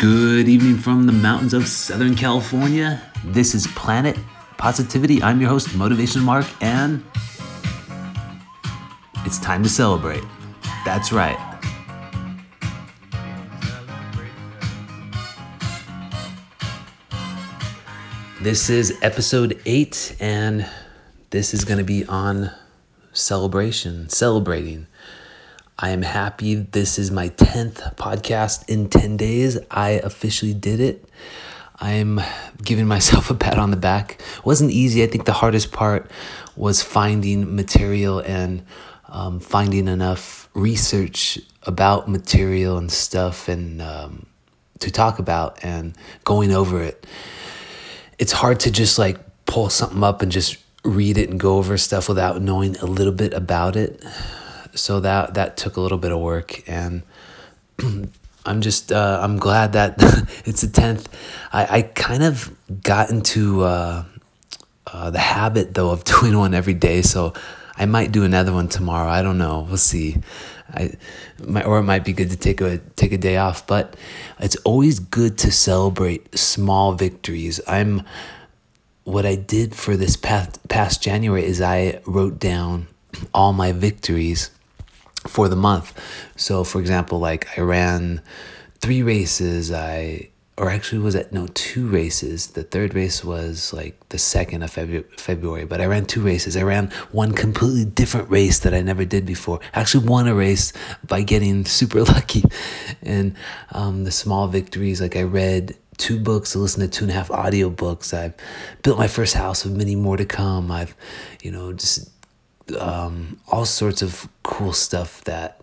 Good evening from the mountains of Southern California. This is Planet Positivity. I'm your host, Motivation Mark, and it's time to celebrate. That's right. This is episode eight, and this is going to be on celebration, celebrating. I am happy. This is my 10th podcast in 10 days. I officially did it. I'm giving myself a pat on the back. It wasn't easy. I think the hardest part was finding material and um, finding enough research about material and stuff and um, to talk about and going over it it's hard to just like pull something up and just read it and go over stuff without knowing a little bit about it. So that that took a little bit of work, and I'm just uh, I'm glad that it's the tenth. I, I kind of got into uh, uh, the habit though of doing one every day, so I might do another one tomorrow. I don't know. We'll see. I might, or it might be good to take a take a day off. But it's always good to celebrate small victories. I'm what I did for this past past January is I wrote down all my victories for the month. So, for example, like I ran three races. I or actually was it no two races. The third race was like the second of Febu- february but i ran two races. I ran one completely different race that i never did before. I actually won a race by getting super lucky. And um, the small victories like i read two books i listened to two and a half audio books i've built my first house with many more to come. I've you know just um, all sorts of cool stuff that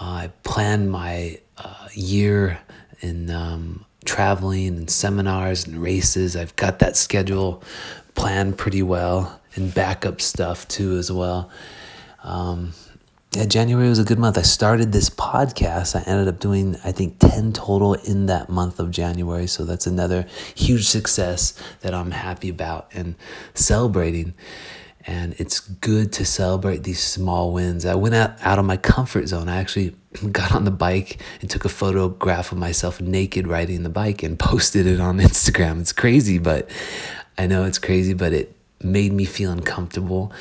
uh, i planned my uh, year in um, traveling and seminars and races. I've got that schedule planned pretty well and backup stuff too as well. Um, yeah, January was a good month. I started this podcast. I ended up doing, I think, 10 total in that month of January. So that's another huge success that I'm happy about and celebrating and it's good to celebrate these small wins. I went out, out of my comfort zone. I actually got on the bike and took a photograph of myself naked riding the bike and posted it on Instagram. It's crazy, but I know it's crazy, but it made me feel uncomfortable.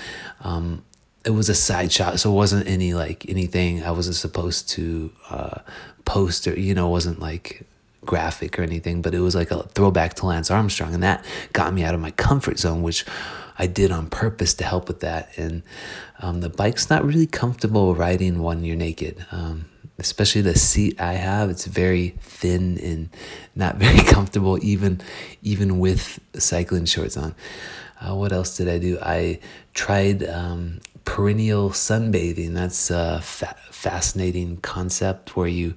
Um, it was a side shot, so it wasn't any like anything I wasn't supposed to uh, post or you know, wasn't like graphic or anything, but it was like a throwback to Lance Armstrong, and that got me out of my comfort zone, which I did on purpose to help with that. And um, the bike's not really comfortable riding when you're naked. Um, especially the seat I have, it's very thin and not very comfortable, even even with cycling shorts on. Uh, what else did I do? I tried um, perineal sunbathing. That's a fa- fascinating concept where you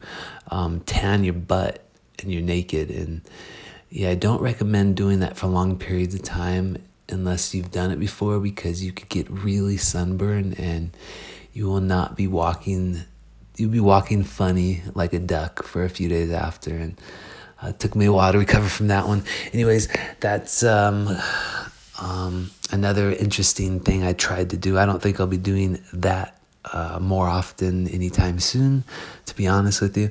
um, tan your butt and you're naked. And yeah, I don't recommend doing that for long periods of time unless you've done it before because you could get really sunburned and you will not be walking you'll be walking funny like a duck for a few days after and uh, it took me a while to recover from that one anyways that's um, um, another interesting thing i tried to do i don't think i'll be doing that uh, more often anytime soon, to be honest with you.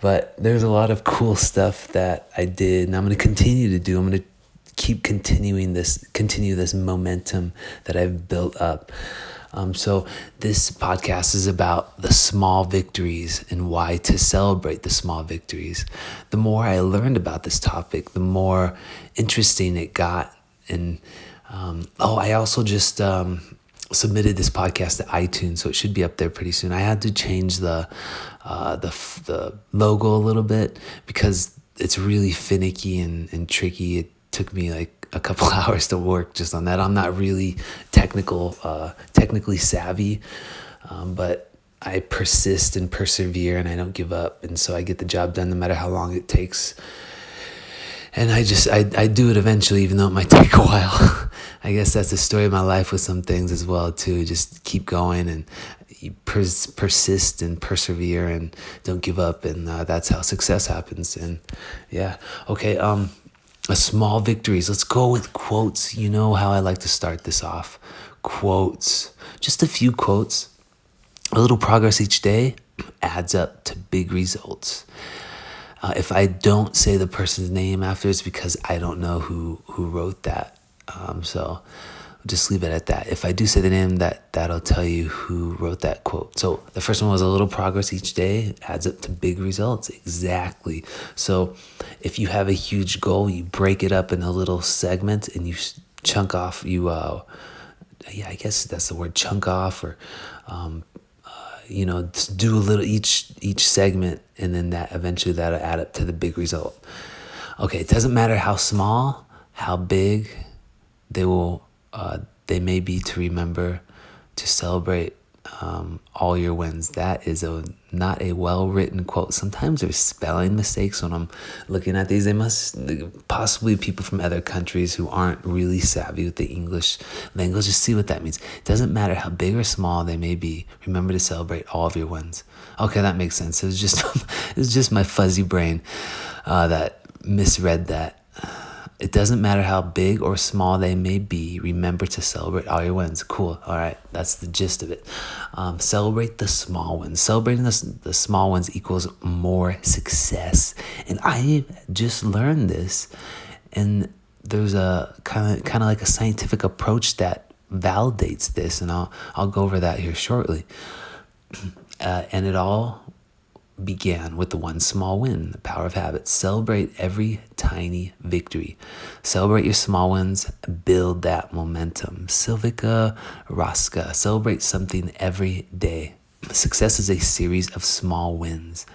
But there's a lot of cool stuff that I did, and I'm going to continue to do. I'm going to keep continuing this continue this momentum that I've built up. Um, so this podcast is about the small victories and why to celebrate the small victories. The more I learned about this topic, the more interesting it got. And um, oh, I also just um, submitted this podcast to iTunes, so it should be up there pretty soon. I had to change the uh, the the logo a little bit because it's really finicky and, and tricky. It took me like a couple hours to work just on that. I'm not really technical, uh, technically savvy, um, but I persist and persevere and I don't give up. And so I get the job done no matter how long it takes. And I just, I, I do it eventually, even though it might take a while. I guess that's the story of my life with some things as well, too. Just keep going and pers- persist and persevere and don't give up. And uh, that's how success happens. And yeah, okay. Um, small victories. Let's go with quotes. You know how I like to start this off. Quotes. Just a few quotes. A little progress each day adds up to big results. Uh, if I don't say the person's name after, it's because I don't know who who wrote that. Um, so just leave it at that. If I do say the name, that that'll tell you who wrote that quote. So the first one was a little progress each day adds up to big results. Exactly. So if you have a huge goal, you break it up in a little segment and you chunk off. You uh, yeah, I guess that's the word chunk off or um, uh, you know do a little each each segment and then that eventually that'll add up to the big result. Okay, it doesn't matter how small, how big, they will uh, they may be to remember to celebrate um, all your wins. That is a not a well written quote. Sometimes there's spelling mistakes when I'm looking at these. They must possibly people from other countries who aren't really savvy with the English language. Just see what that means. It doesn't matter how big or small they may be. Remember to celebrate all of your wins. Okay, that makes sense. It was just it was just my fuzzy brain uh, that misread that. It doesn't matter how big or small they may be, remember to celebrate all your wins. Cool. All right. That's the gist of it. Um, celebrate the small ones. Celebrating the, the small ones equals more success. And I just learned this. And there's a kind of kind of like a scientific approach that validates this. And I'll, I'll go over that here shortly. Uh, and it all began with the one small win, the power of habit. Celebrate every tiny victory. Celebrate your small wins, build that momentum. Silvika Raska, celebrate something every day. Success is a series of small wins.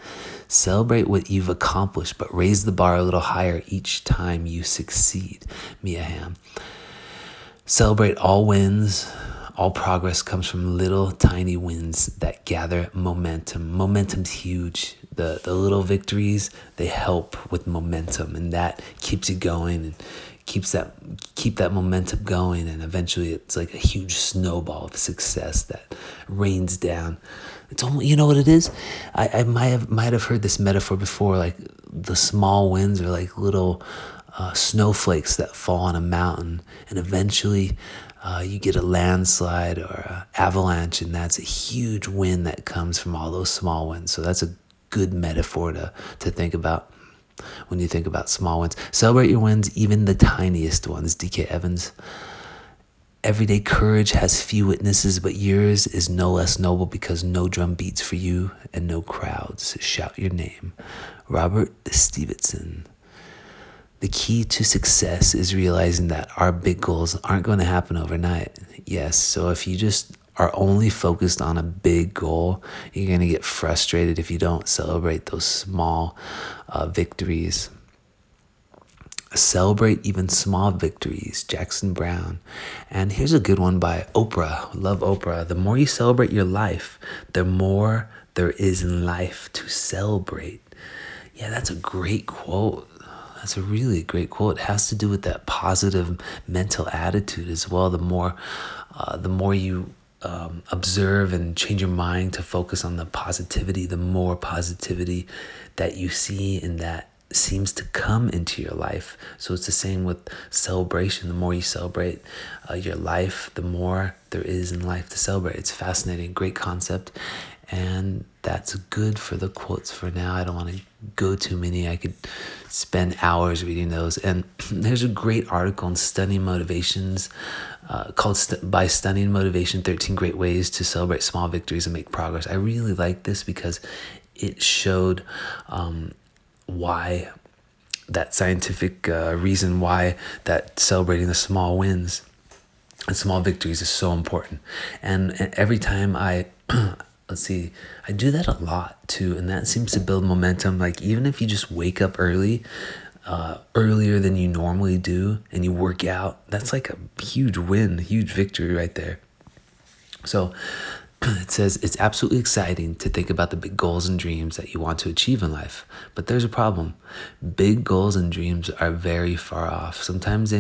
Celebrate what you've accomplished, but raise the bar a little higher each time you succeed. Mia Hamm. Celebrate all wins, all progress comes from little tiny wins that gather momentum. Momentum's huge. The the little victories, they help with momentum and that keeps you going and keeps that keep that momentum going and eventually it's like a huge snowball of success that rains down. It's almost you know what it is? I, I might have might have heard this metaphor before, like the small wins are like little uh, snowflakes that fall on a mountain, and eventually uh, you get a landslide or an avalanche, and that's a huge win that comes from all those small wins. So that's a good metaphor to, to think about when you think about small wins. Celebrate your wins, even the tiniest ones. DK Evans. Everyday courage has few witnesses, but yours is no less noble because no drum beats for you and no crowds shout your name. Robert Stevenson. The key to success is realizing that our big goals aren't going to happen overnight. Yes, so if you just are only focused on a big goal, you're going to get frustrated if you don't celebrate those small uh, victories. Celebrate even small victories, Jackson Brown. And here's a good one by Oprah. Love Oprah. The more you celebrate your life, the more there is in life to celebrate. Yeah, that's a great quote. That's a really great quote. It has to do with that positive mental attitude as well. The more, uh, the more you um, observe and change your mind to focus on the positivity, the more positivity that you see and that seems to come into your life. So it's the same with celebration. The more you celebrate uh, your life, the more there is in life to celebrate. It's fascinating, great concept. And that's good for the quotes for now. I don't want to go too many. I could spend hours reading those. And there's a great article on Stunning Motivations uh, called St- by Stunning Motivation 13 Great Ways to Celebrate Small Victories and Make Progress. I really like this because it showed um, why that scientific uh, reason why that celebrating the small wins and small victories is so important. And, and every time I let's see, I do that a lot too, and that seems to build momentum. Like even if you just wake up early, uh, earlier than you normally do, and you work out, that's like a huge win, huge victory right there. So it says it's absolutely exciting to think about the big goals and dreams that you want to achieve in life. But there's a problem. Big goals and dreams are very far off. Sometimes they,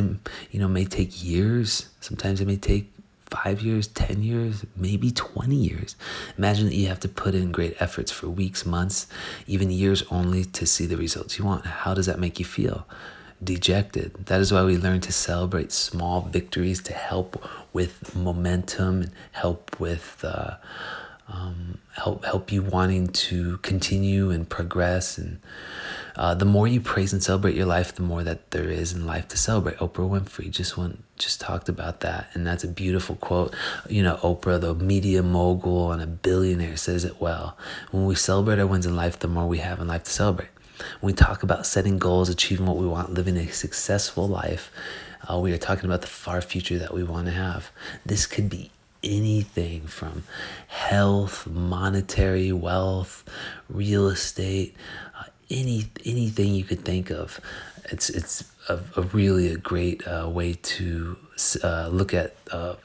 you know, may take years. Sometimes it may take five years, 10 years, maybe 20 years. Imagine that you have to put in great efforts for weeks, months, even years only to see the results you want. How does that make you feel? Dejected. That is why we learn to celebrate small victories to help with momentum and help with uh, um, help help you wanting to continue and progress. And uh, the more you praise and celebrate your life, the more that there is in life to celebrate. Oprah Winfrey just went just talked about that, and that's a beautiful quote. You know, Oprah, the media mogul and a billionaire, says it well. When we celebrate our wins in life, the more we have in life to celebrate. When we talk about setting goals, achieving what we want, living a successful life, uh, we are talking about the far future that we want to have. This could be anything from health, monetary wealth, real estate, any anything you could think of. It's it's a, a really a great uh, way to uh, look at uh,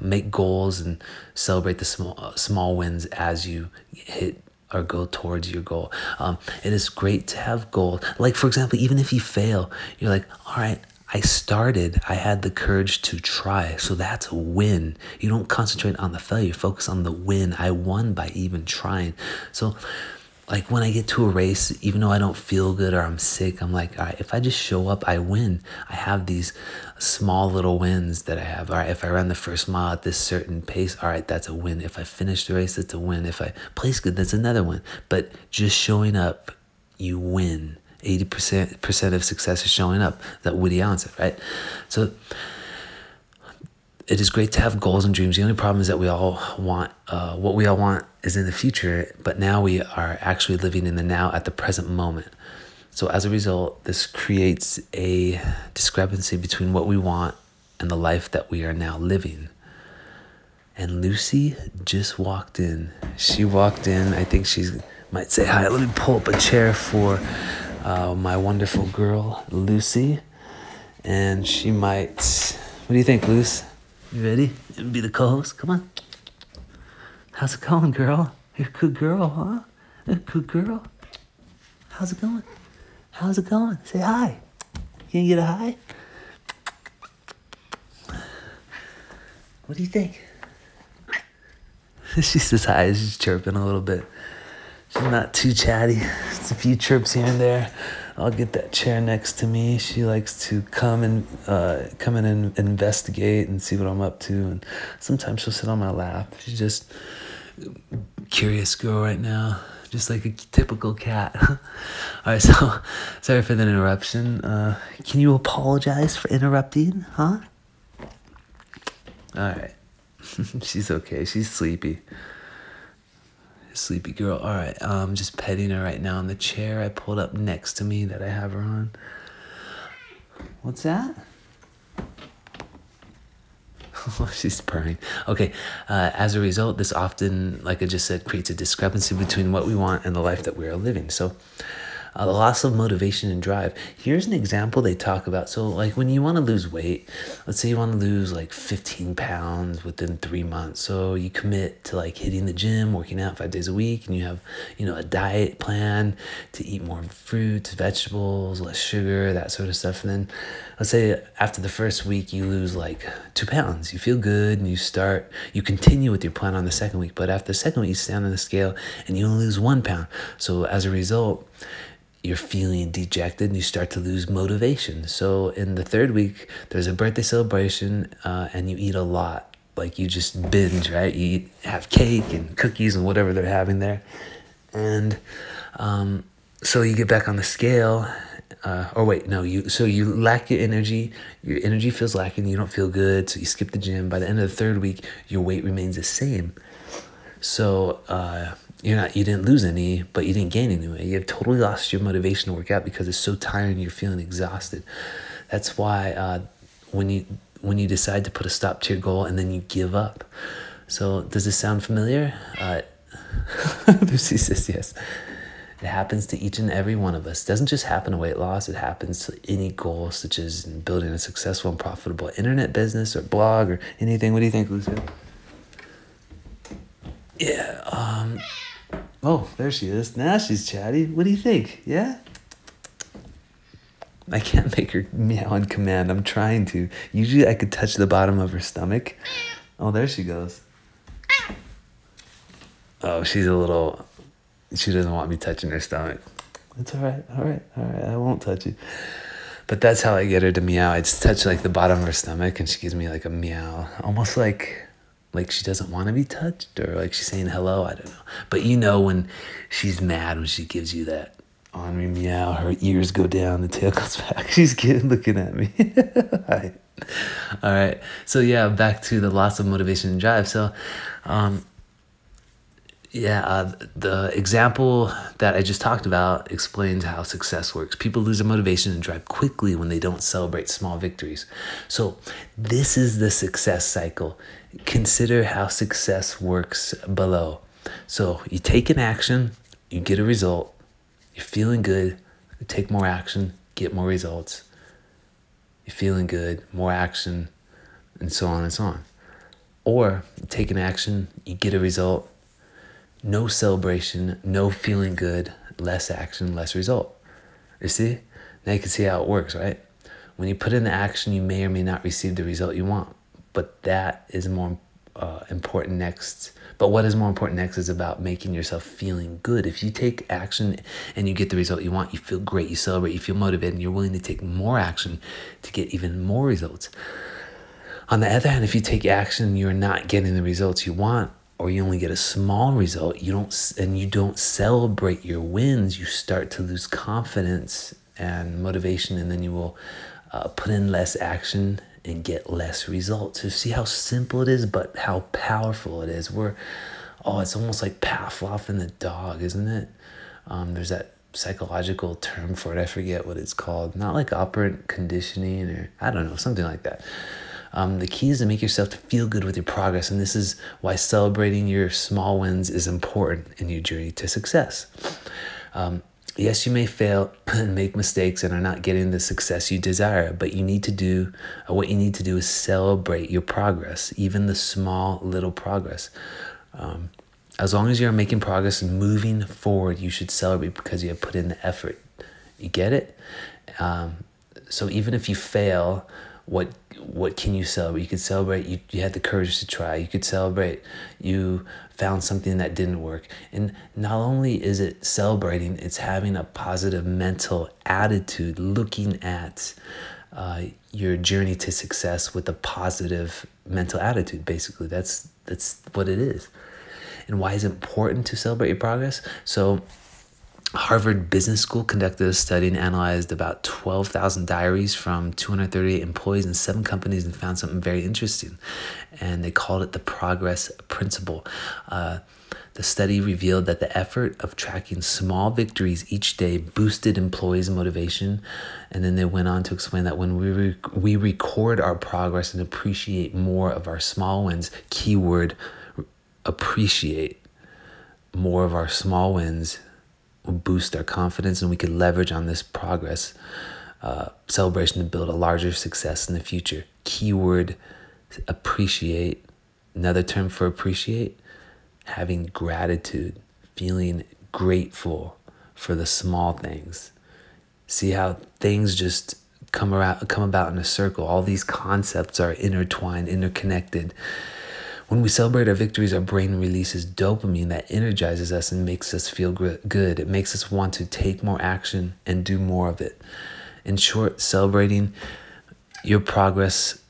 make goals and celebrate the small uh, small wins as you hit or go towards your goal. Um, it is great to have goals. Like for example, even if you fail, you're like, all right, I started, I had the courage to try. So that's a win. You don't concentrate on the failure, focus on the win. I won by even trying. So, like when I get to a race, even though I don't feel good or I'm sick, I'm like, all right, if I just show up, I win. I have these small little wins that I have. All right, if I run the first mile at this certain pace, all right, that's a win. If I finish the race, it's a win. If I place good, that's another win. But just showing up, you win. 80% of success is showing up. That Woody Allen said, right? So it is great to have goals and dreams. The only problem is that we all want uh, what we all want is in the future, but now we are actually living in the now at the present moment. So as a result, this creates a discrepancy between what we want and the life that we are now living. And Lucy just walked in. She walked in. I think she might say hi. Let me pull up a chair for uh, my wonderful girl, Lucy. And she might. What do you think, Luce? You ready? You be the co host? Come on. How's it going, girl? You're a good girl, huh? You're a good girl. How's it going? How's it going? Say hi. Can you get a hi? What do you think? she says hi. She's chirping a little bit. She's not too chatty. It's a few chirps here and there. I'll get that chair next to me. She likes to come and uh, come in and investigate and see what I'm up to. And sometimes she'll sit on my lap. She's just curious girl right now, just like a typical cat. All right, so sorry for the interruption. Uh, can you apologize for interrupting, huh? All right, she's okay. She's sleepy sleepy girl. All right, I'm just petting her right now in the chair I pulled up next to me that I have her on. What's that? She's purring. Okay, uh, as a result, this often, like I just said, creates a discrepancy between what we want and the life that we are living. So, uh, the loss of motivation and drive. Here's an example they talk about. So, like when you want to lose weight, let's say you want to lose like 15 pounds within three months. So, you commit to like hitting the gym, working out five days a week, and you have, you know, a diet plan to eat more fruits, vegetables, less sugar, that sort of stuff. And then, let's say after the first week, you lose like two pounds. You feel good and you start, you continue with your plan on the second week. But after the second week, you stand on the scale and you only lose one pound. So, as a result, you're feeling dejected and you start to lose motivation. So in the third week, there's a birthday celebration uh, and you eat a lot. Like you just binge, right? You eat, have cake and cookies and whatever they're having there. And um, so you get back on the scale. Uh, or wait, no, you so you lack your energy. Your energy feels lacking. You don't feel good, so you skip the gym. By the end of the third week, your weight remains the same. So uh, you're not you didn't lose any, but you didn't gain any. You've totally lost your motivation to work out because it's so tiring. You're feeling exhausted. That's why uh, when you when you decide to put a stop to your goal and then you give up. So does this sound familiar? Uh, Lucy says yes. It happens to each and every one of us. It doesn't just happen to weight loss, it happens to any goal, such as building a successful and profitable internet business or blog or anything. What do you think, Lucy? Yeah, um, Oh, there she is. Now she's chatty. What do you think? Yeah? I can't make her meow on command. I'm trying to. Usually I could touch the bottom of her stomach. Oh, there she goes. Oh, she's a little. She doesn't want me touching her stomach. It's all right. All right. All right. I won't touch you. But that's how I get her to meow. I just touch like the bottom of her stomach and she gives me like a meow. Almost like like she doesn't want to be touched or like she's saying hello i don't know but you know when she's mad when she gives you that ornery meow her ears go down the tail comes back she's looking at me all right all right so yeah back to the loss of motivation and drive so um yeah, uh, the example that I just talked about explains how success works. People lose their motivation and drive quickly when they don't celebrate small victories. So, this is the success cycle. Consider how success works below. So, you take an action, you get a result, you're feeling good, take more action, get more results. You're feeling good, more action, and so on and so on. Or take an action, you get a result, no celebration, no feeling good, less action, less result. You see? Now you can see how it works, right? When you put in the action, you may or may not receive the result you want, but that is more uh, important next. But what is more important next is about making yourself feeling good. If you take action and you get the result you want, you feel great, you celebrate, you feel motivated, and you're willing to take more action to get even more results. On the other hand, if you take action, and you're not getting the results you want, or you only get a small result, you don't and you don't celebrate your wins, you start to lose confidence and motivation, and then you will uh, put in less action and get less results. So see how simple it is, but how powerful it is. We're oh, it's almost like Pavlov and the dog, isn't it? Um, there's that psychological term for it. I forget what it's called. Not like operant conditioning or I don't know, something like that. Um, the key is to make yourself to feel good with your progress, and this is why celebrating your small wins is important in your journey to success. Um, yes, you may fail and make mistakes and are not getting the success you desire, but you need to do uh, what you need to do is celebrate your progress, even the small little progress. Um, as long as you're making progress and moving forward, you should celebrate because you have put in the effort. You get it? Um, so even if you fail, what what can you celebrate? You could celebrate you, you had the courage to try. You could celebrate you found something that didn't work. And not only is it celebrating, it's having a positive mental attitude, looking at uh, your journey to success with a positive mental attitude. Basically, that's that's what it is. And why is it important to celebrate your progress? So Harvard Business School conducted a study and analyzed about 12,000 diaries from 238 employees in seven companies and found something very interesting. And they called it the progress principle. Uh, the study revealed that the effort of tracking small victories each day boosted employees' motivation. And then they went on to explain that when we, re- we record our progress and appreciate more of our small wins, keyword appreciate more of our small wins will boost our confidence and we could leverage on this progress uh, celebration to build a larger success in the future. Keyword appreciate. Another term for appreciate having gratitude, feeling grateful for the small things. See how things just come around come about in a circle. All these concepts are intertwined, interconnected. When we celebrate our victories, our brain releases dopamine that energizes us and makes us feel good. It makes us want to take more action and do more of it. In short, celebrating your progress,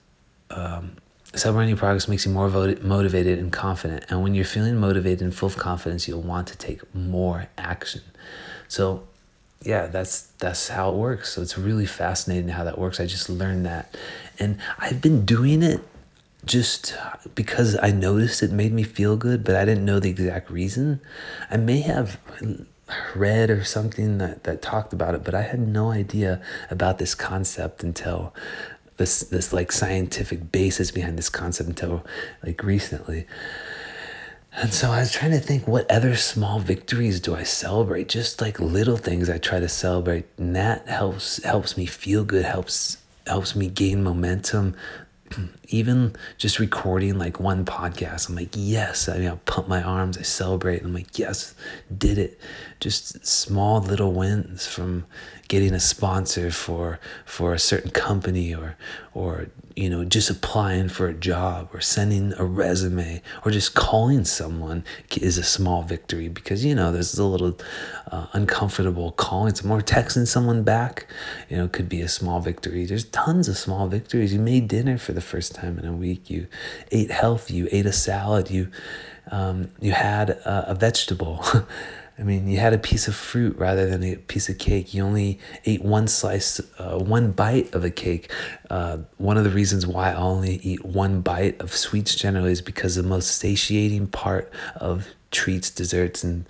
um, celebrating your progress makes you more motivated and confident. And when you're feeling motivated and full of confidence, you'll want to take more action. So, yeah, that's that's how it works. So it's really fascinating how that works. I just learned that, and I've been doing it just because I noticed it made me feel good, but I didn't know the exact reason. I may have read or something that, that talked about it, but I had no idea about this concept until this this like scientific basis behind this concept until like recently. And so I was trying to think what other small victories do I celebrate? Just like little things I try to celebrate. And that helps helps me feel good, helps helps me gain momentum even just recording like one podcast, I'm like, yes. I mean, I pump my arms, I celebrate. I'm like, yes, did it. Just small little wins from getting a sponsor for for a certain company or or you know, just applying for a job or sending a resume or just calling someone is a small victory because, you know, there's a little uh, uncomfortable calling someone or texting someone back, you know, could be a small victory. There's tons of small victories. You made dinner for the first time in a week. You ate healthy. You ate a salad. You um, you had a, a vegetable. I mean, you had a piece of fruit rather than a piece of cake. You only ate one slice, uh, one bite of a cake. Uh, one of the reasons why I only eat one bite of sweets generally is because the most satiating part of treats, desserts, and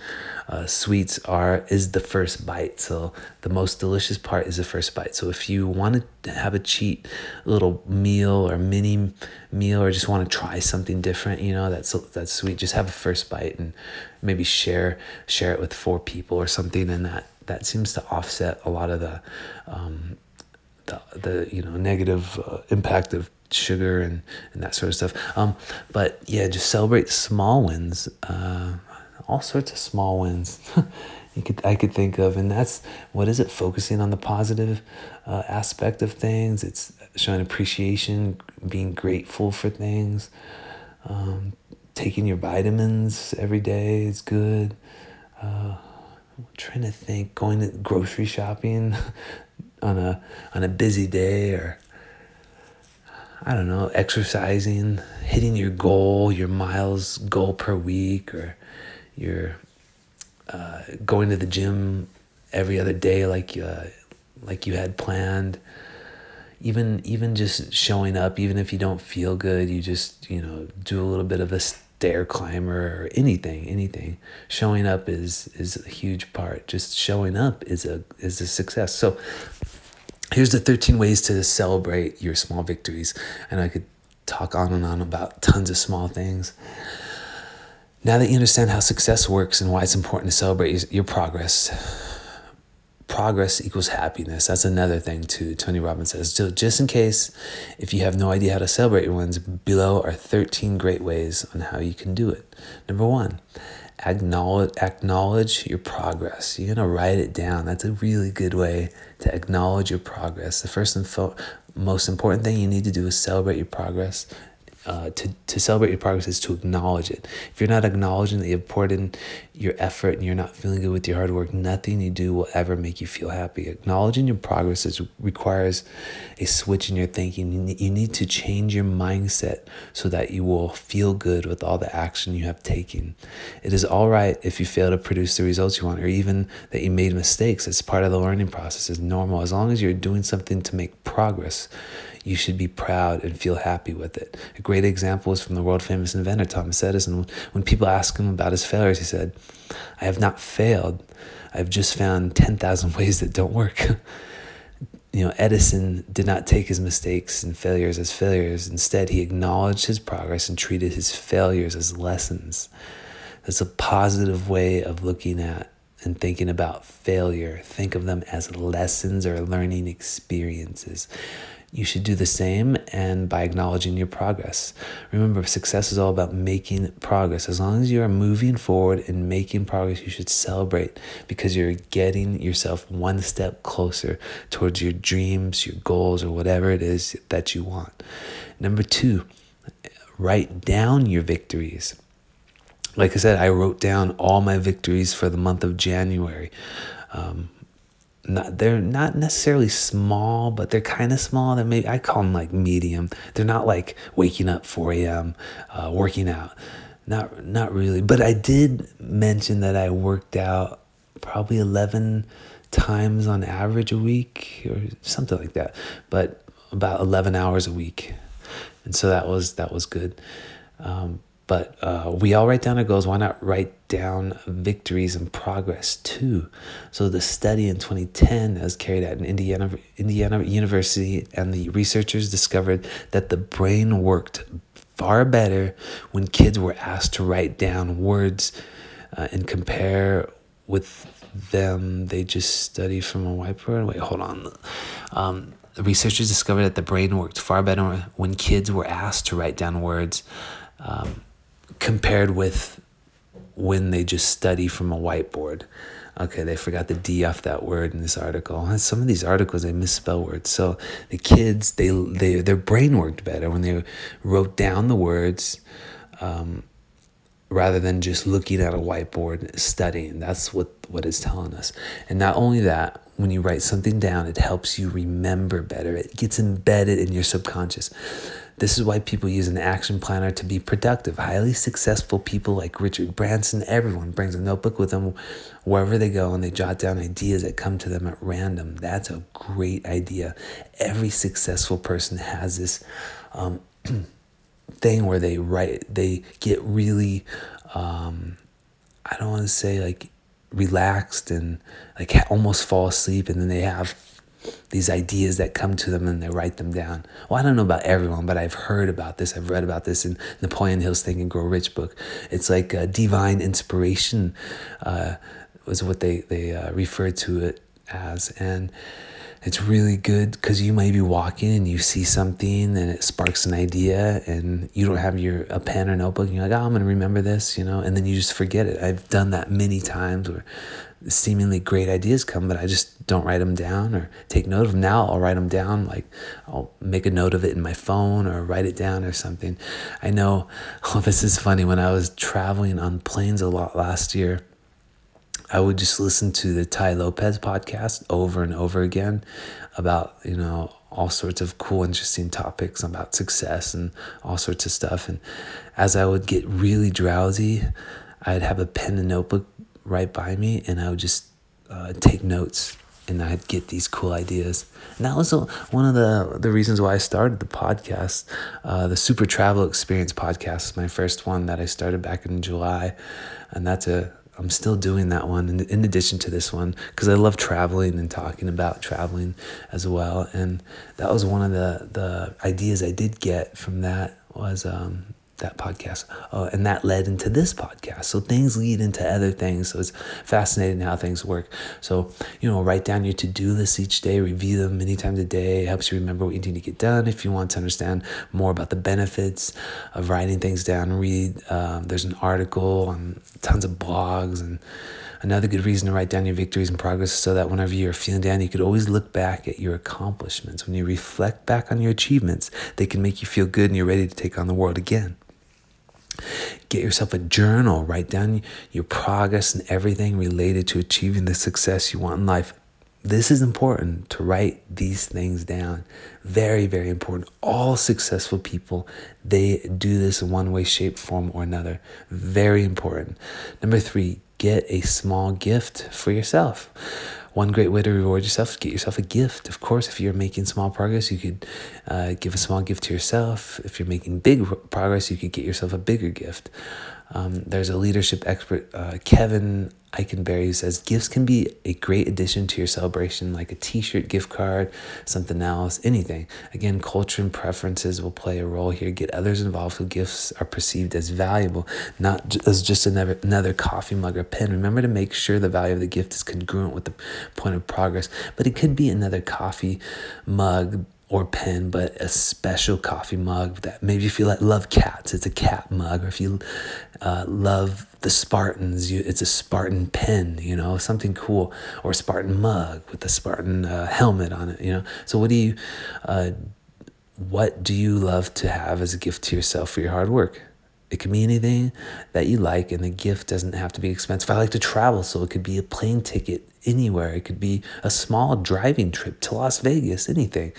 uh, sweets are is the first bite. So the most delicious part is the first bite. So if you want to have a cheat little meal or mini meal, or just want to try something different, you know that's that's sweet. Just have a first bite and maybe share share it with four people or something, and that that seems to offset a lot of the um, the, the you know negative uh, impact of sugar and, and that sort of stuff. Um, but yeah, just celebrate small wins. Uh, all sorts of small wins you could I could think of, and that's what is it? Focusing on the positive uh, aspect of things. It's showing appreciation, being grateful for things. Um, taking your vitamins every day is good. Uh, I'm trying to think, going to grocery shopping on a on a busy day or I don't know, exercising, hitting your goal, your miles goal per week, or your uh, going to the gym every other day like uh, like you had planned. Even even just showing up, even if you don't feel good, you just you know do a little bit of a stair climber or anything, anything. Showing up is is a huge part. Just showing up is a is a success. So here's the 13 ways to celebrate your small victories. And I could talk on and on about tons of small things. Now that you understand how success works and why it's important to celebrate your progress, progress equals happiness. That's another thing too. Tony Robbins says. So just in case, if you have no idea how to celebrate your wins, below are 13 great ways on how you can do it. Number one, acknowledge acknowledge your progress. You're gonna write it down. That's a really good way to acknowledge your progress. The first and fo- most important thing you need to do is celebrate your progress uh, to, to celebrate your progress is to acknowledge it. If you're not acknowledging that you've poured in your effort and you're not feeling good with your hard work, nothing you do will ever make you feel happy. Acknowledging your progress is, requires a switch in your thinking. You need, you need to change your mindset so that you will feel good with all the action you have taken. It is all right if you fail to produce the results you want or even that you made mistakes. It's part of the learning process. It's normal. As long as you're doing something to make progress, you should be proud and feel happy with it. A great example is from the world famous inventor Thomas Edison. When people asked him about his failures, he said, I have not failed. I've just found 10,000 ways that don't work. you know, Edison did not take his mistakes and failures as failures. Instead, he acknowledged his progress and treated his failures as lessons. That's a positive way of looking at and thinking about failure. Think of them as lessons or learning experiences you should do the same and by acknowledging your progress. Remember, success is all about making progress. As long as you are moving forward and making progress, you should celebrate because you're getting yourself one step closer towards your dreams, your goals, or whatever it is that you want. Number two, write down your victories. Like I said, I wrote down all my victories for the month of January. Um, not they're not necessarily small, but they're kind of small. They're maybe I call them like medium. They're not like waking up 4 a.m. Uh, working out. Not not really. But I did mention that I worked out probably 11 times on average a week or something like that. But about 11 hours a week, and so that was that was good. Um, but uh, we all write down our goals. Why not write down victories and progress too? So the study in 2010 was carried out in Indiana, Indiana University, and the researchers discovered that the brain worked far better when kids were asked to write down words uh, and compare with them. They just study from a whiteboard. Wait, hold on. Um, the researchers discovered that the brain worked far better when kids were asked to write down words. Um, compared with when they just study from a whiteboard. Okay, they forgot the D off that word in this article. And some of these articles they misspell words. So the kids, they they their brain worked better when they wrote down the words, um, rather than just looking at a whiteboard studying. That's what what it's telling us. And not only that, when you write something down, it helps you remember better. It gets embedded in your subconscious This is why people use an action planner to be productive. Highly successful people like Richard Branson, everyone brings a notebook with them wherever they go and they jot down ideas that come to them at random. That's a great idea. Every successful person has this um, thing where they write, they get really, um, I don't want to say like relaxed and like almost fall asleep and then they have these ideas that come to them and they write them down. Well, I don't know about everyone, but I've heard about this. I've read about this in Napoleon Hill's Think and Grow Rich book. It's like a divine inspiration uh, was what they they uh, referred to it as, and it's really good because you might be walking and you see something and it sparks an idea and you don't have your a pen or notebook and you're like oh i'm going to remember this you know and then you just forget it i've done that many times where seemingly great ideas come but i just don't write them down or take note of them now i'll write them down like i'll make a note of it in my phone or write it down or something. I know oh this is funny. When i was traveling on planes a lot last year I would just listen to the Tai Lopez podcast over and over again about, you know, all sorts of cool, interesting topics about success and all sorts of stuff. And as I would get really drowsy, I'd have a pen and notebook right by me and I would just uh, take notes and I'd get these cool ideas. And that was one of the, the reasons why I started the podcast. Uh, the Super Travel Experience podcast is my first one that I started back in July. And that's a I'm still doing that one in, in addition to this one because I love traveling and talking about traveling as well. And that was one of the the ideas I did get from that was um, that podcast. Oh, and that led into this podcast. So things lead into other things. So it's fascinating how things work. So, you know, write down your to do list each day, review them many times a day. It helps you remember what you need to get done. If you want to understand more about the benefits of writing things down, read. Um, there's an article on tons of blogs and Another good reason to write down your victories and progress so that whenever you're feeling down, you could always look back at your accomplishments. When you reflect back on your achievements, they can make you feel good and you're ready to take on the world again. Get yourself a journal, write down your progress and everything related to achieving the success you want in life. This is important to write these things down. Very, very important. All successful people, they do this in one way, shape, form, or another. Very important. Number three, get a small gift for yourself one great way to reward yourself is get yourself a gift. Of course, if you're making small progress, you could uh, give a small gift to yourself. If you're making big progress, you could get yourself a bigger gift. Um, there's a leadership expert, uh, Kevin Eikenberry, says gifts can be a great addition to your celebration, like a t shirt, gift card, something else, anything. Again, culture and preferences will play a role here. Get others involved so gifts are perceived as valuable, not as just another, another coffee mug or pen. Remember to make sure the value of the gift is congruent with the point of progress, but it could be another coffee mug or pen, but a special coffee mug that maybe if you like, love cats, it's a cat mug, or if you uh, love the Spartans, you, it's a Spartan pen, you know, something cool, or a Spartan mug with a Spartan uh, helmet on it, you know. So what do you, uh, what do you love to have as a gift to yourself for your hard work? It can be anything that you like, and the gift doesn't have to be expensive. I like to travel, so it could be a plane ticket anywhere. It could be a small driving trip to Las Vegas, anything.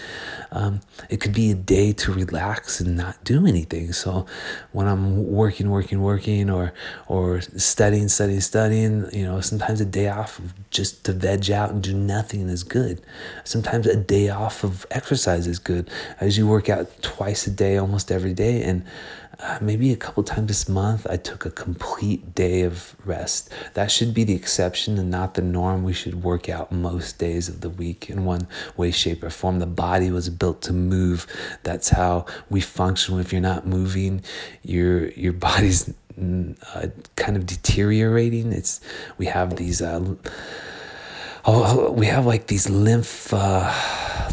Um, it could be a day to relax and not do anything. So when I'm working, working, working, or or studying, studying, studying, you know, sometimes a day off just to veg out and do nothing is good. Sometimes a day off of exercise is good. As you work out twice a day, almost every day, and uh, maybe a couple times this month, I took a complete day of rest. That should be the exception and not the norm. We should work out most days of the week in one way, shape, or form. The body was built to move. That's how we function. If you're not moving, your your body's uh, kind of deteriorating. It's we have these. Uh, oh, we have like these lymph. Uh,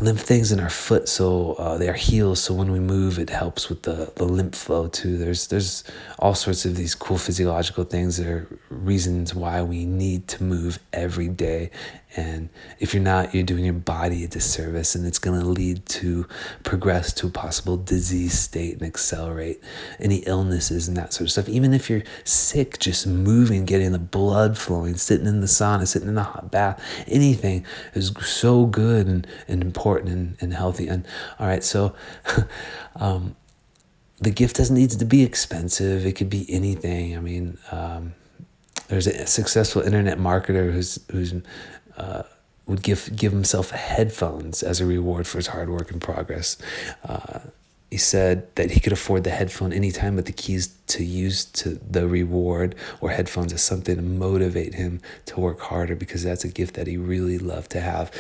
lymph things in our foot, so uh, they are heels. So when we move, it helps with the, the lymph flow too. There's there's all sorts of these cool physiological things. There are reasons why we need to move every day, and if you're not, you're doing your body a disservice, and it's to lead to progress to a possible disease state and accelerate any illnesses and that sort of stuff. Even if you're sick, just moving, getting the blood flowing, sitting in the sauna, sitting in the hot bath, anything is so good and, and important and, and healthy. And all right, so um, the gift doesn't need to be expensive. It could be anything. I mean, um, there's a successful internet marketer who's who's uh, would give give himself headphones as a reward for his hard work and progress. Uh, he said that he could afford the headphone anytime, but the keys to use to the reward or headphones is something to motivate him to work harder because that's a gift that he really loved to have.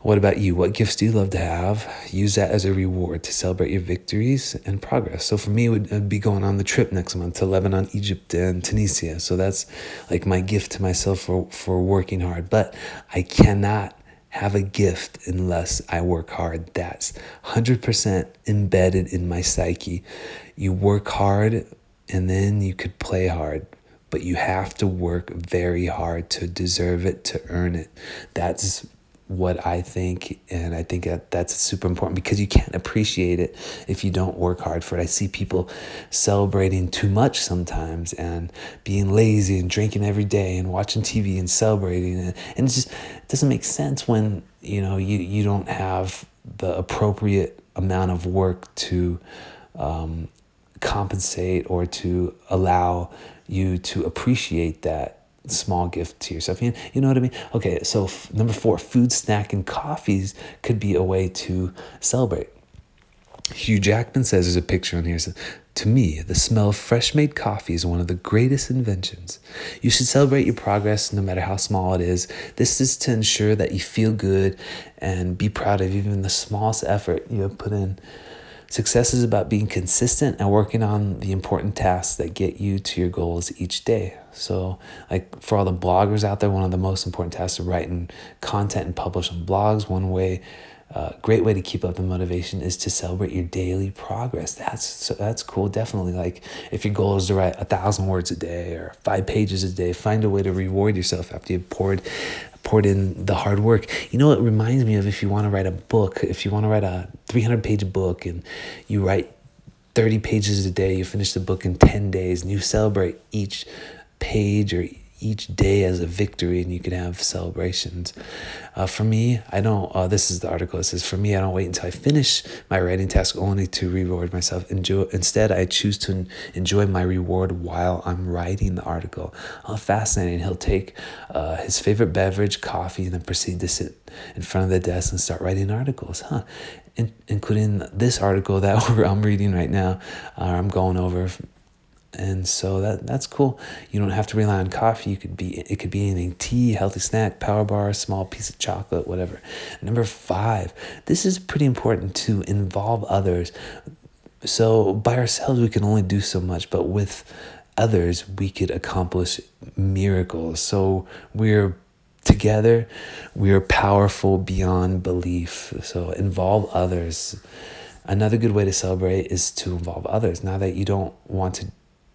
What about you? What gifts do you love to have? Use that as a reward to celebrate your victories and progress. So for me, it would uh, be going on the trip next month to Lebanon, Egypt, and Tunisia. So that's like my gift to myself for, for working hard. But I cannot have a gift unless I work hard. That's 100% embedded in my psyche. You work hard and then you could play hard but you have to work very hard to deserve it, to earn it. That's what I think, and I think that that's super important because you can't appreciate it if you don't work hard for it. I see people celebrating too much sometimes and being lazy and drinking every day and watching TV and celebrating, and, and it just it doesn't make sense when you know you you don't have the appropriate amount of work to um, compensate or to allow you to appreciate that small gift to yourself. You, know what I mean? Okay, so f- number four, food, snack, and coffees could be a way to celebrate. Hugh Jackman says there's a picture on here. Says, to me, the smell of fresh made coffee is one of the greatest inventions. You should celebrate your progress no matter how small it is. This is to ensure that you feel good and be proud of even the smallest effort you have put in. Success is about being consistent and working on the important tasks that get you to your goals each day. So, like for all the bloggers out there, one of the most important tasks is writing content and publishing blogs. One way, uh, great way to keep up the motivation is to celebrate your daily progress. That's so that's cool. Definitely, like if your goal is to write a thousand words a day or five pages a day, find a way to reward yourself after you've poured poured in the hard work. You know, it reminds me of if you want to write a book, if you want to write a 300 page book and you write 30 pages a day, you finish the book in 10 days and you celebrate each page or each day as a victory and you can have celebrations. Uh, for me, I don't, uh, this is the article. It says, For me, I don't wait until I finish my writing task only to reward myself. Enjoy, instead, I choose to enjoy my reward while I'm writing the article. Oh, fascinating. He'll take uh, his favorite beverage, coffee, and then proceed to sit in front of the desk and start writing articles. Huh. In, including this article that I'm reading right now, uh, I'm going over and so that that's cool. You don't have to rely on coffee. You could be it could be anything: tea, healthy snack, power bar, small piece of chocolate, whatever. Number five, this is pretty important to involve others. So by ourselves we can only do so much, but with others we could accomplish miracles. So we're together, we're powerful beyond belief. So involve others. Another good way to celebrate is to involve others. Now that you don't want to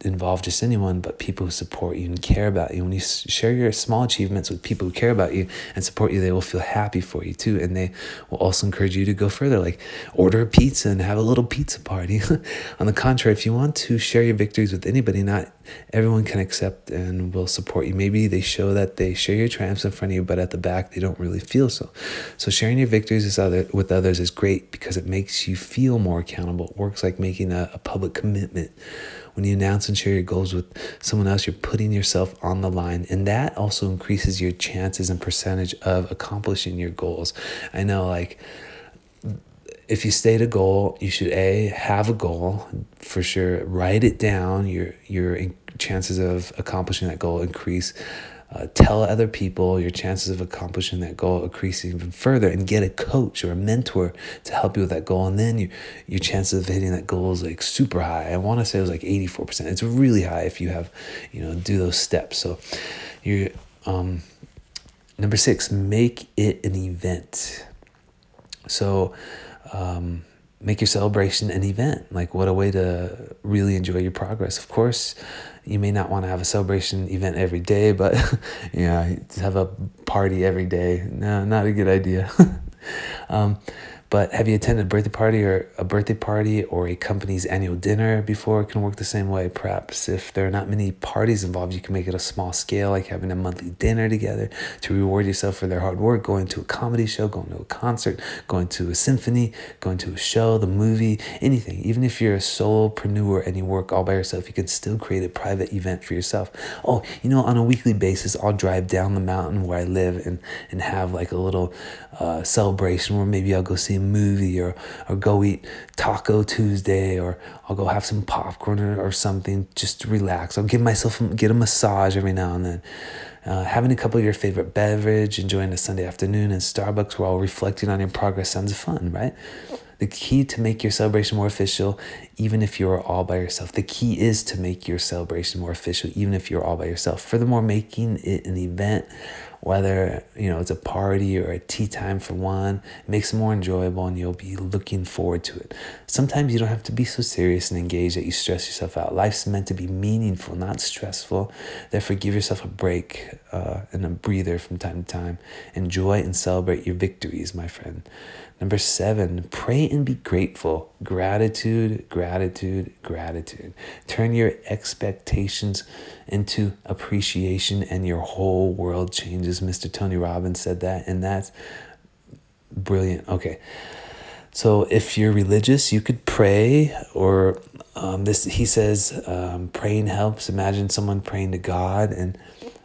involve just anyone, but people who support you and care about you. When you share your small achievements with people who care about you and support you, they will feel happy for you too. And they will also encourage you to go further, like order a pizza and have a little pizza party. On the contrary, if you want to share your victories with anybody, not everyone can accept and will support you. Maybe they show that they share your triumphs in front of you, but at the back, they don't really feel so. So sharing your victories with, other, with others is great because it makes you feel more accountable. It works like making a, a public commitment when you announce and share your goals with someone else, you're putting yourself on the line. And that also increases your chances and percentage of accomplishing your goals. I know, like, if you state a goal, you should a have a goal for sure. Write it down. Your your chances of accomplishing that goal increase. Uh, tell other people your chances of accomplishing that goal increase even further and get a coach or a mentor to help you with that goal. And then you, your chances of hitting that goal is like super high. I want to say it was like 84% it's really high if you have you know do those steps. So you um number six make it an event. So um make your celebration an event. Like, what a way to really enjoy your progress. Of course, you may not want to have a celebration event every day, but yeah, just have a party every day. No, not a good idea. um, But have you attended a birthday party or a birthday party or a company's annual dinner before? It can work the same way. Perhaps if there are not many parties involved, you can make it a small scale, like having a monthly dinner together to reward yourself for their hard work, going to a comedy show, going to a concert, going to a symphony, going to a show, the movie, anything. Even if you're a solopreneur and you work all by yourself, you can still create a private event for yourself. Oh, you know, on a weekly basis, I'll drive down the mountain where I live and, and have like a little uh, celebration where maybe I'll go see a movie or, or go eat Taco Tuesday or I'll go have some popcorn or, or something just to relax. I'll give myself get a massage every now and then. Uh, having a couple of your favorite beverage, enjoying a Sunday afternoon in Starbucks while reflecting on your progress sounds fun, right? The key to make your celebration more official, even if you're all by yourself, the key is to make your celebration more official, even if you're all by yourself. Furthermore, making it an event whether you know it's a party or a tea time for one makes it more enjoyable and you'll be looking forward to it. Sometimes you don't have to be so serious and engaged that you stress yourself out. Life's meant to be meaningful not stressful. Therefore give yourself a break uh, and a breather from time to time enjoy and celebrate your victories my friend Number seven, pray and be grateful. Gratitude, gratitude, gratitude. Turn your expectations into appreciation and your whole world changes. Mr. Tony Robbins said that, and that's brilliant. Okay. So if you're religious, you could pray, or um, this he says um, praying helps. Imagine someone praying to God, and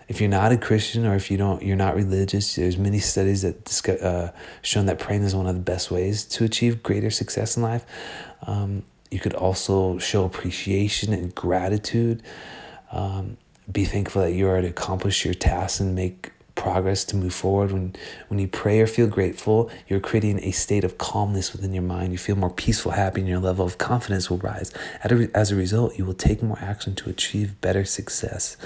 if you're not a Christian or if you don't, you're not religious. There's many studies that discuss, uh, shown that praying is one of the best ways to achieve greater success in life. Um, you could also show appreciation and gratitude. Um, be thankful that you are to accomplish your tasks and make progress to move forward. When when you pray or feel grateful, you're creating a state of calmness within your mind. You feel more peaceful, happy, and your level of confidence will rise. As a result, you will take more action to achieve better success.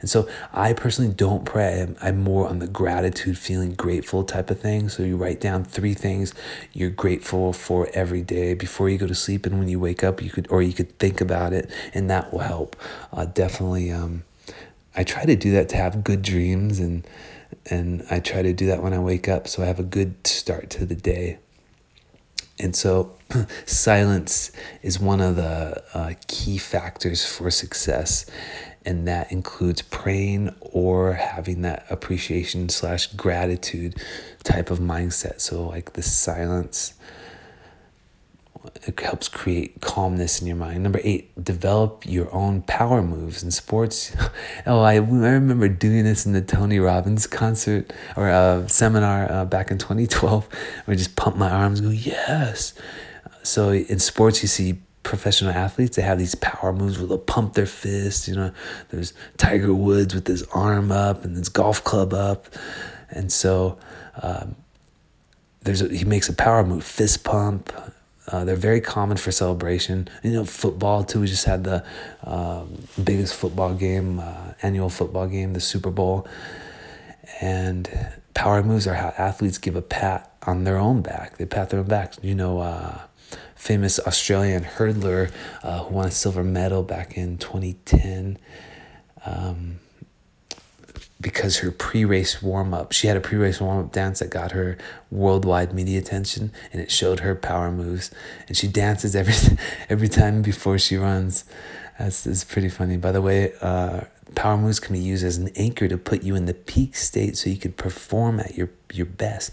And so, I personally don't pray. I'm, I'm more on the gratitude, feeling grateful type of thing. So you write down three things you're grateful for every day before you go to sleep, and when you wake up, you could or you could think about it, and that will help. Uh, definitely. Um, I try to do that to have good dreams and and I try to do that when I wake up so I have a good start to the day. And so, silence is one of the uh, key factors for success, and that includes praying or having that appreciation slash gratitude type of mindset. So, like the silence it helps create calmness in your mind. Number eight, develop your own power moves in sports. oh, I, I remember doing this in the Tony Robbins concert or uh, seminar uh, back in 2012. Where I just pump my arms, go yes. So in sports, you see professional athletes. They have these power moves where they'll pump their fists. You know, there's Tiger Woods with his arm up and his golf club up, and so. Um, there's a, he makes a power move, fist pump, uh, they're very common for celebration. You know, football too. We just had the um, biggest football game, uh, annual football game, the Super Bowl. And power moves are how athletes give a pat on their own back. They pat their own backs. You know, uh, famous Australian hurdler uh, who won a silver medal back in 2010. Um, because her pre-race warm-up she had a pre-race warm-up dance that got her worldwide media attention and it showed her power moves. And she dances every every time before she runs. That's, that's pretty funny. By the way uh, power moves can be used as an anchor to put you in the peak state so you can perform at your your best.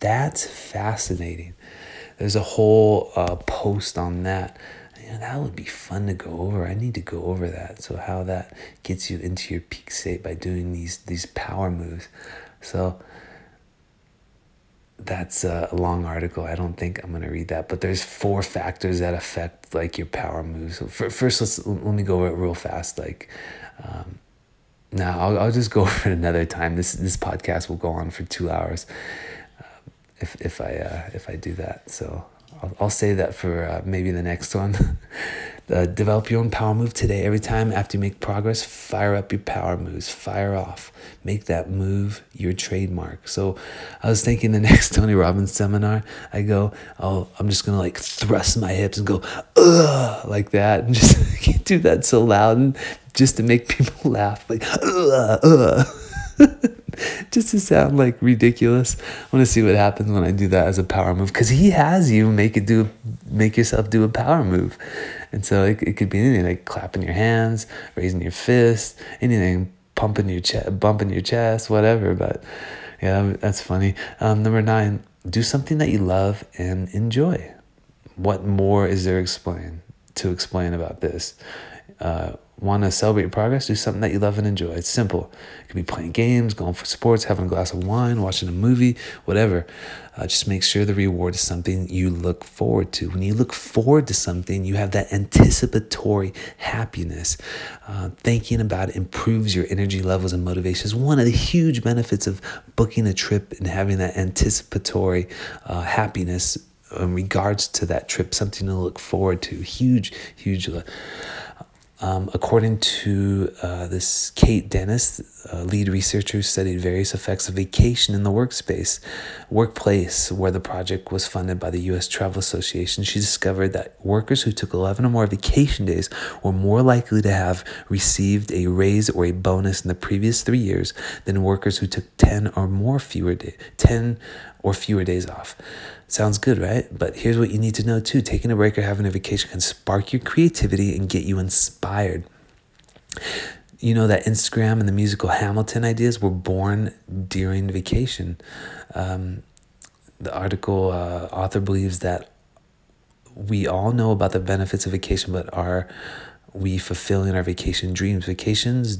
That's fascinating. There's a whole uh, post on that that would be fun to go over. I need to go over that. So how that gets you into your peak state by doing these these power moves. So that's a long article. I don't think I'm gonna read that, but there's four factors that affect like your power moves. So for, first, let's let me go over it real fast. Like, um, now I'll I'll just go over it another time. This this podcast will go on for two hours, uh, if if I uh, if I do that. So I'll, I'll say that for uh, maybe the next one. uh, develop your own power move today. Every time after you make progress, fire up your power moves. Fire off. Make that move your trademark. So I was thinking the next Tony Robbins seminar, I go, I'm just gonna like thrust my hips and go, ugh, like that, and just do that so loud and just to make people laugh, like, ugh, ugh. just to sound like ridiculous. I want to see what happens when I do that as a power move because he has you make it do make yourself do a power move, and so it, it could be anything like clapping your hands, raising your fist, anything, pumping your chest, bumping your chest, whatever. But yeah, that's funny. Um, number nine, do something that you love and enjoy. What more is there explain to explain about this? Uh, want to celebrate your progress, do something that you love and enjoy. It's simple. It could be playing games, going for sports, having a glass of wine, watching a movie, whatever. Uh, just make sure the reward is something you look forward to. When you look forward to something, you have that anticipatory happiness. Uh, thinking about it improves your energy levels and motivation. Is one of the huge benefits of booking a trip and having that anticipatory uh, happiness in regards to that trip, something to look forward to. Huge, huge. Um, according to uh, this Kate Dennis, uh, lead researcher who studied various effects of vacation in the workspace, workplace, where the project was funded by the U.S. Travel Association, she discovered that workers who took 11 or more vacation days were more likely to have received a raise or a bonus in the previous three years than workers who took 10 or more fewer day, 10 or fewer days off. Sounds good, right? But here's what you need to know too taking a break or having a vacation can spark your creativity and get you inspired. You know that Instagram and the musical Hamilton ideas were born during vacation. Um, the article uh, author believes that we all know about the benefits of vacation, but are we fulfilling our vacation dreams? Vacations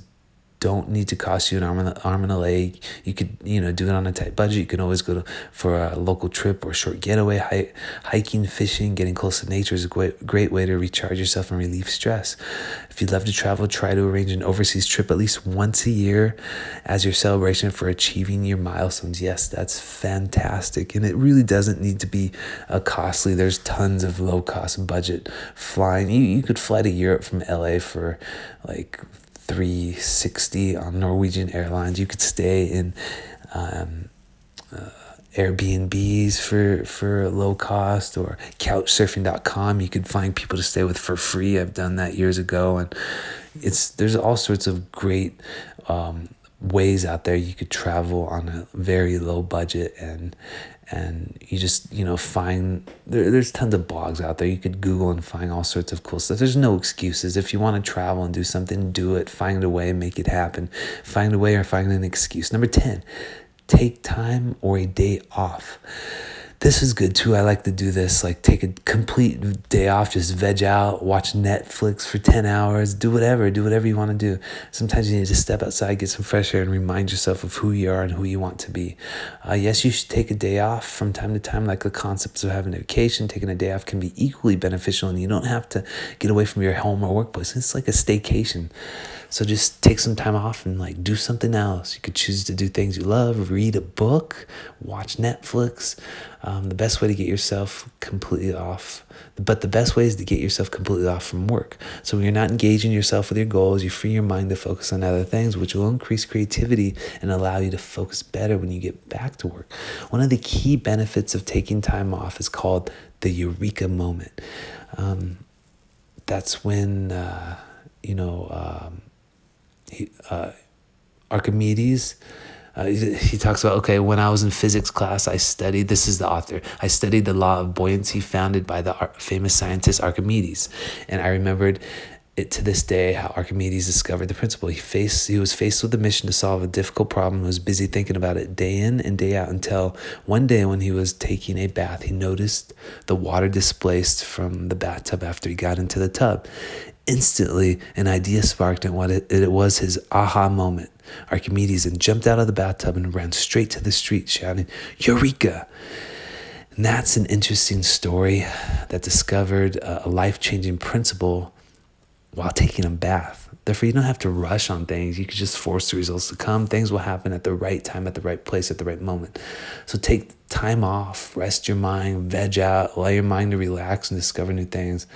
don't need to cost you an arm and, a, arm and a leg. You could, you know, do it on a tight budget. You can always go to, for a local trip or short getaway. Hi, hiking, fishing, getting close to nature is a great, great way to recharge yourself and relieve stress. If you love to travel, try to arrange an overseas trip at least once a year as your celebration for achieving your milestones. Yes, that's fantastic. And it really doesn't need to be a costly. There's tons of low cost budget flying. You, you could fly to Europe from LA for like 360 on Norwegian Airlines. You could stay in um, uh, Airbnbs for for low cost or couchsurfing.com. You could find people to stay with for free. I've done that years ago and it's there's all sorts of great um, ways out there you could travel on a very low budget and and you just you know find there, there's tons of blogs out there. You could google and find all sorts of cool stuff. There's no excuses. If you want to travel and do something do it. Find a way make it happen. Find a way or find an excuse. Number 10 take time or a day off this is good too. I like to do this, like take a complete day off, just veg out, watch Netflix for 10 hours, do whatever, do whatever you want to do. Sometimes you need to step outside, get some fresh air, and remind yourself of who you are and who you want to be. Uh, yes, you should take a day off from time to time, like the concepts of having a vacation. Taking a day off can be equally beneficial, and you don't have to get away from your home or workplace. It's like a staycation. So just take some time off and like do something else. You could choose to do things you love, read a book, watch Netflix. Um, the best way to get yourself completely off, but the best way is to get yourself completely off from work. So when you're not engaging yourself with your goals, you free your mind to focus on other things, which will increase creativity and allow you to focus better when you get back to work. One of the key benefits of taking time off is called the eureka moment. Um, that's when, uh, you know, um, uh, Archimedes. Uh, he, he talks about okay when i was in physics class i studied this is the author i studied the law of buoyancy founded by the famous scientist archimedes and i remembered it to this day how archimedes discovered the principle he faced he was faced with the mission to solve a difficult problem and was busy thinking about it day in and day out until one day when he was taking a bath he noticed the water displaced from the bathtub after he got into the tub Instantly, an idea sparked, and what it, it was his aha moment. Archimedes and jumped out of the bathtub and ran straight to the street, shouting, Eureka! And that's an interesting story that discovered a life changing principle while taking a bath. Therefore, you don't have to rush on things. You can just force the results to come. Things will happen at the right time, at the right place, at the right moment. So take time off, rest your mind, veg out, allow your mind to relax and discover new things.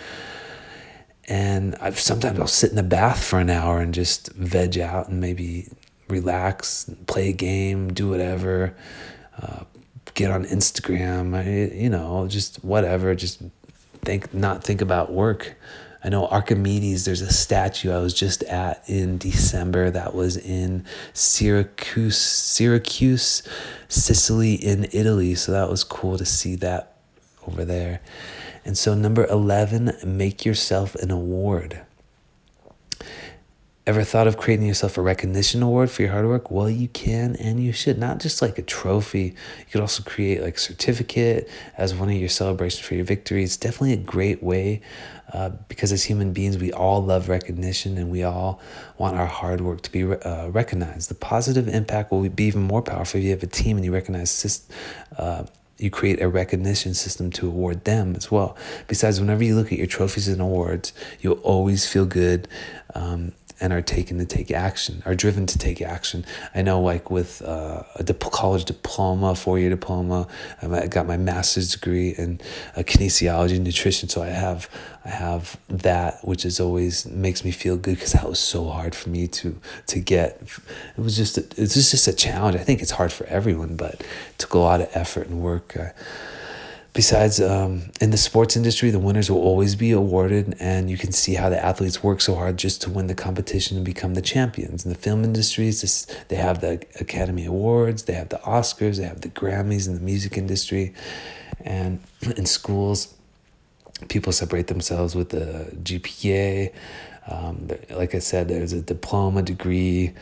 And I've, sometimes I'll sit in the bath for an hour and just veg out and maybe relax, play a game, do whatever, uh, get on Instagram, I, you know, just whatever, just think, not think about work. I know Archimedes, there's a statue I was just at in December that was in Syracuse, Syracuse, Sicily in Italy. So that was cool to see that over there. And so, number 11, make yourself an award. Ever thought of creating yourself a recognition award for your hard work? Well, you can and you should. Not just like a trophy. You could also create like certificate as one of your celebrations for your victory. It's definitely a great way uh, because as human beings, we all love recognition and we all want our hard work to be uh, recognized. The positive impact will be even more powerful if you have a team and you recognize uh, you create a recognition system to award them as well. Besides, whenever you look at your trophies and awards, you'll always feel good. Um, and are taken to take action, are driven to take action. I know, like with uh, a dip- college diploma, four year diploma, I got my master's degree in uh, kinesiology and nutrition. So I have, I have that, which is always makes me feel good because that was so hard for me to to get. It was just, a, it's just a challenge. I think it's hard for everyone, but it took a lot of effort and work. Uh, besides um, in the sports industry the winners will always be awarded and you can see how the athletes work so hard just to win the competition and become the champions. In the film industries this, they have the academy awards they have the oscars they have the grammys in the music industry and in schools people separate themselves with the gpa um, like i said there's a diploma degree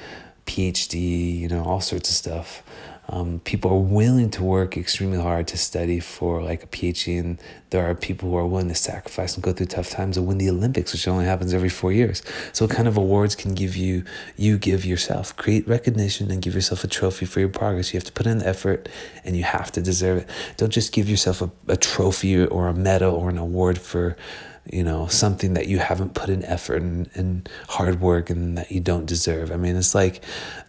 phd you know all sorts of stuff um, people are willing to work extremely hard to study for like a PhD, and there are people who are willing to sacrifice and go through tough times to win the Olympics, which only happens every four years. So, what kind of awards can give you you give yourself? Create recognition and give yourself a trophy for your progress. You have to put in the effort, and you have to deserve it. Don't just give yourself a, a trophy or a medal or an award for you know something that you haven't put in effort and, and hard work and that you don't deserve. I mean it's like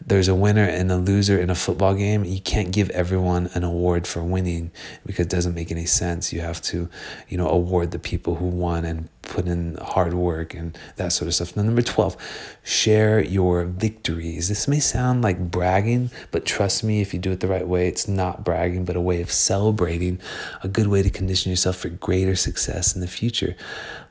there's a winner and a loser in a football game. You can't give everyone an award for winning because it doesn't make any sense. You have to you know award the people who won and put in hard work and that sort of stuff. Now, number 12, share your victories. This may sound like bragging, but trust me, if you do it the right way, it's not bragging, but a way of celebrating, a good way to condition yourself for greater success in the future.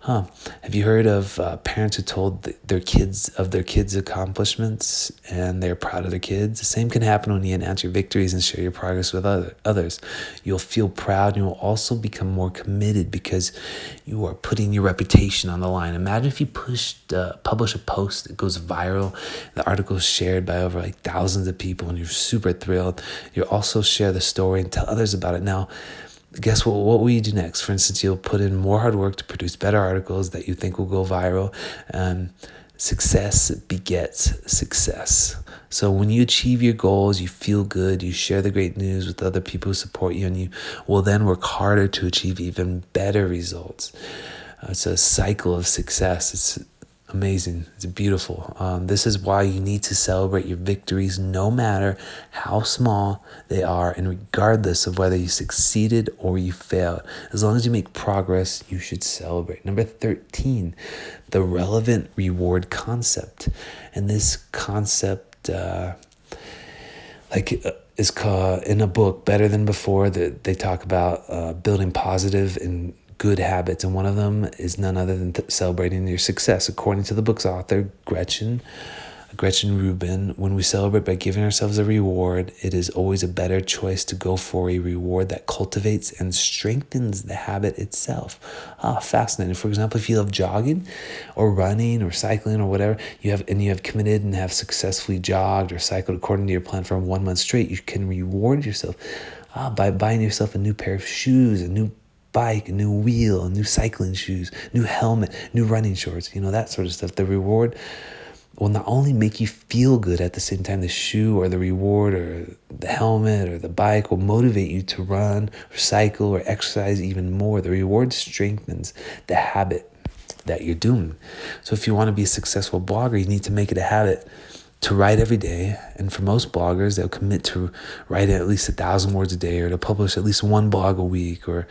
Huh. Have you heard of uh, parents who told their kids of their kids' accomplishments and they're proud of their kids? The same can happen when you announce your victories and share your progress with other, others. You'll feel proud and you'll also become more committed because you are putting your reputation on the line. Imagine if you pushed, uh, publish a post that goes viral, the article is shared by over like thousands of people, and you're super thrilled. You'll also share the story and tell others about it. Now, guess what what will you do next? For instance you'll put in more hard work to produce better articles that you think will go viral um, success begets success. So when you achieve your goals you feel good you share the great news with other people who support you and you will then work harder to achieve even better results. Uh, it's a cycle of success it's amazing. It's beautiful. Um, this is why you need to celebrate your victories no matter how small they are and regardless of whether you succeeded or you failed. As long as you make progress, you should celebrate. Number 13, the relevant reward concept. And this concept, uh, like, uh, is called in a book better than before that they talk about uh, building positive and good habits, and one of them is none other than th- celebrating your success. According to the book's author, Gretchen, Gretchen Rubin, when we celebrate by giving ourselves a reward, it is always a better choice to go for a reward that cultivates and strengthens the habit itself. Ah, fascinating. For example, if you love jogging or running or cycling or whatever, you have and you have committed and have successfully jogged or cycled according to your plan for one month straight, you can reward yourself ah, by buying yourself a new pair of shoes, a new bike, new wheel, new cycling shoes, new helmet, new running shorts, you know, that sort of stuff. The reward will not only make you feel good at the same time, the shoe or the reward or the helmet or the bike will motivate you to run or cycle or exercise even more. The reward strengthens the habit that you're doing. So if you want to be a successful blogger, you need to make it a habit to write every day. And for most bloggers, they'll commit to writing at least a thousand words a day or to publish at least one blog a week. Or,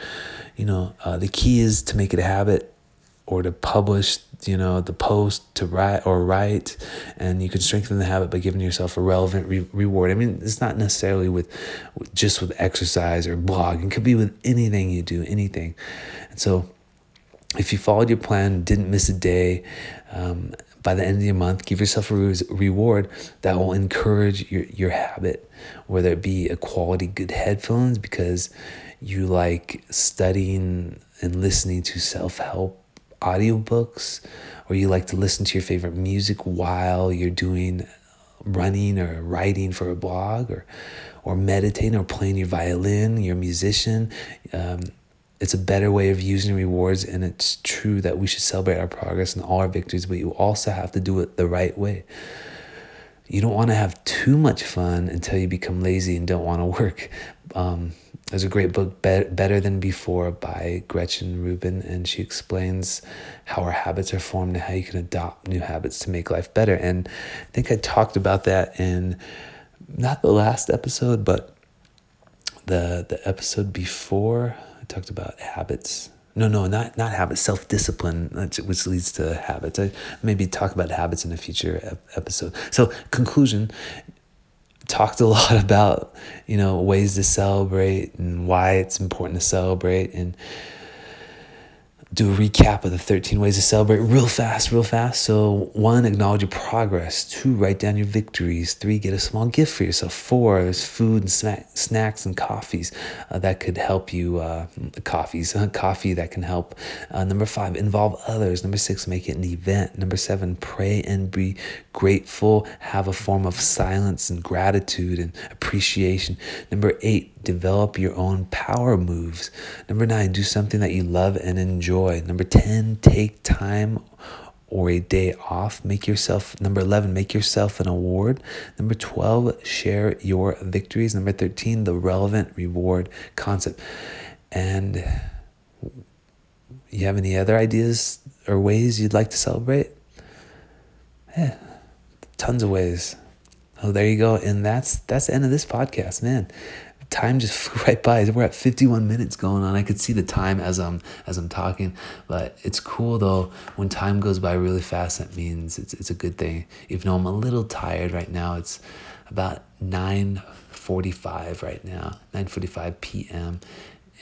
you know, uh, the key is to make it a habit or to publish, you know, the post to write or write. And you can strengthen the habit by giving yourself a relevant re- reward. I mean, it's not necessarily with just with exercise or blogging, it could be with anything you do, anything. And so, if you followed your plan, didn't miss a day, um, by the end of the month, give yourself a re- reward that will encourage your, your habit, whether it be a quality good headphones because you like studying and listening to self help audiobooks, or you like to listen to your favorite music while you're doing running or writing for a blog or or meditating or playing your violin, you're a musician. Um, it's a better way of using rewards, and it's true that we should celebrate our progress and all our victories, but you also have to do it the right way. You don't want to have too much fun until you become lazy and don't want to work. Um, there's a great book, Be- Better Than Before, by Gretchen Rubin, and she explains how our habits are formed and how you can adopt new habits to make life better. And I think I talked about that in not the last episode, but the the episode before I talked about habits. No, no, not not habits. Self discipline, which leads to habits. I maybe talk about habits in a future episode. So conclusion. Talked a lot about you know ways to celebrate and why it's important to celebrate and do a recap of the 13 ways to celebrate real fast, real fast. So, one, acknowledge your progress. Two, write down your victories. Three, get a small gift for yourself. Four, there's food and snack, snacks and coffees uh, that could help you. Uh, coffees, coffee that can help. Uh, number five, involve others. Number six, make it an event. Number seven, pray and be grateful. Have a form of silence and gratitude and appreciation. Number eight, develop your own power moves. Number nine, do something that you love and enjoy. Number 10, take time or a day off. Make yourself, number 11, make yourself an award. Number 12, share your victories. Number 13, the relevant reward concept. And you have any other ideas or ways you'd like to celebrate? Yeah, tons of ways. Oh, there you go. And that's that's the end of this podcast, man time just flew right by. We're at 51 minutes going on. I could see the time as I'm as I'm talking, but it's cool though. When time goes by really fast, that means it's it's a good thing. Even though I'm a little tired right now, it's about 9:45 right now, 9:45 p.m.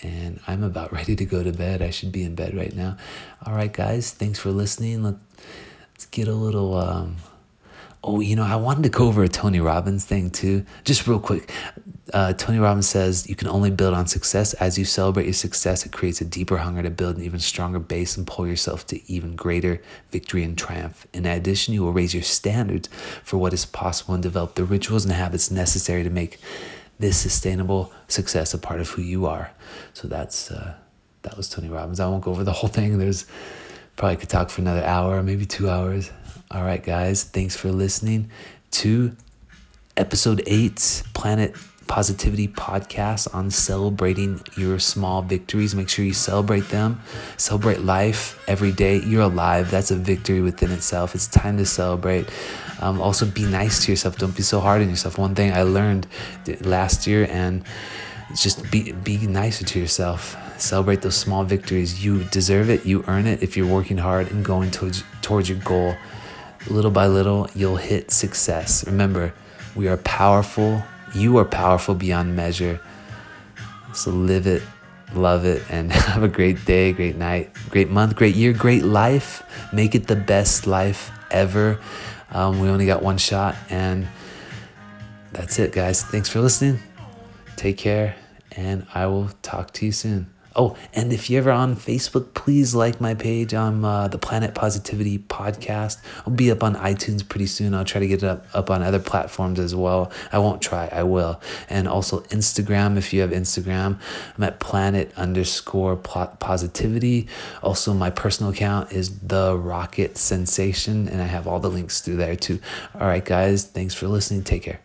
And I'm about ready to go to bed. I should be in bed right now. All right, guys, thanks for listening. Let, let's get a little um, Oh, you know, I wanted to go over a Tony Robbins thing too. Just real quick. Uh, Tony Robbins says you can only build on success. As you celebrate your success, it creates a deeper hunger to build an even stronger base and pull yourself to even greater victory and triumph. In addition, you will raise your standards for what is possible and develop the rituals and habits necessary to make this sustainable success a part of who you are. So that's uh, that was Tony Robbins. I won't go over the whole thing. There's probably could talk for another hour, maybe two hours. All right, guys, thanks for listening to episode eight, Planet Positivity podcast on celebrating your small victories. Make sure you celebrate them. Celebrate life every day. You're alive. That's a victory within itself. It's time to celebrate. Um, also, be nice to yourself. Don't be so hard on yourself. One thing I learned last year, and just be be nicer to yourself. Celebrate those small victories. You deserve it. You earn it if you're working hard and going towards towards your goal little by little, you'll hit success. Remember, we are powerful. You are powerful beyond measure. So live it, love it, and have a great day, great night, great month, great year, great life. Make it the best life ever. Um, we only got one shot, and that's it, guys. Thanks for listening. Take care, and I will talk to you soon. Oh, and if you're ever on Facebook, please like my page on uh, the Planet Positivity podcast. I'll be up on iTunes pretty soon. I'll try to get it up, up on other platforms as well. I won't try, I will. And also Instagram, if you have Instagram, I'm at planet underscore positivity. Also, my personal account is The Rocket Sensation, and I have all the links through there too. All right, guys, thanks for listening. Take care.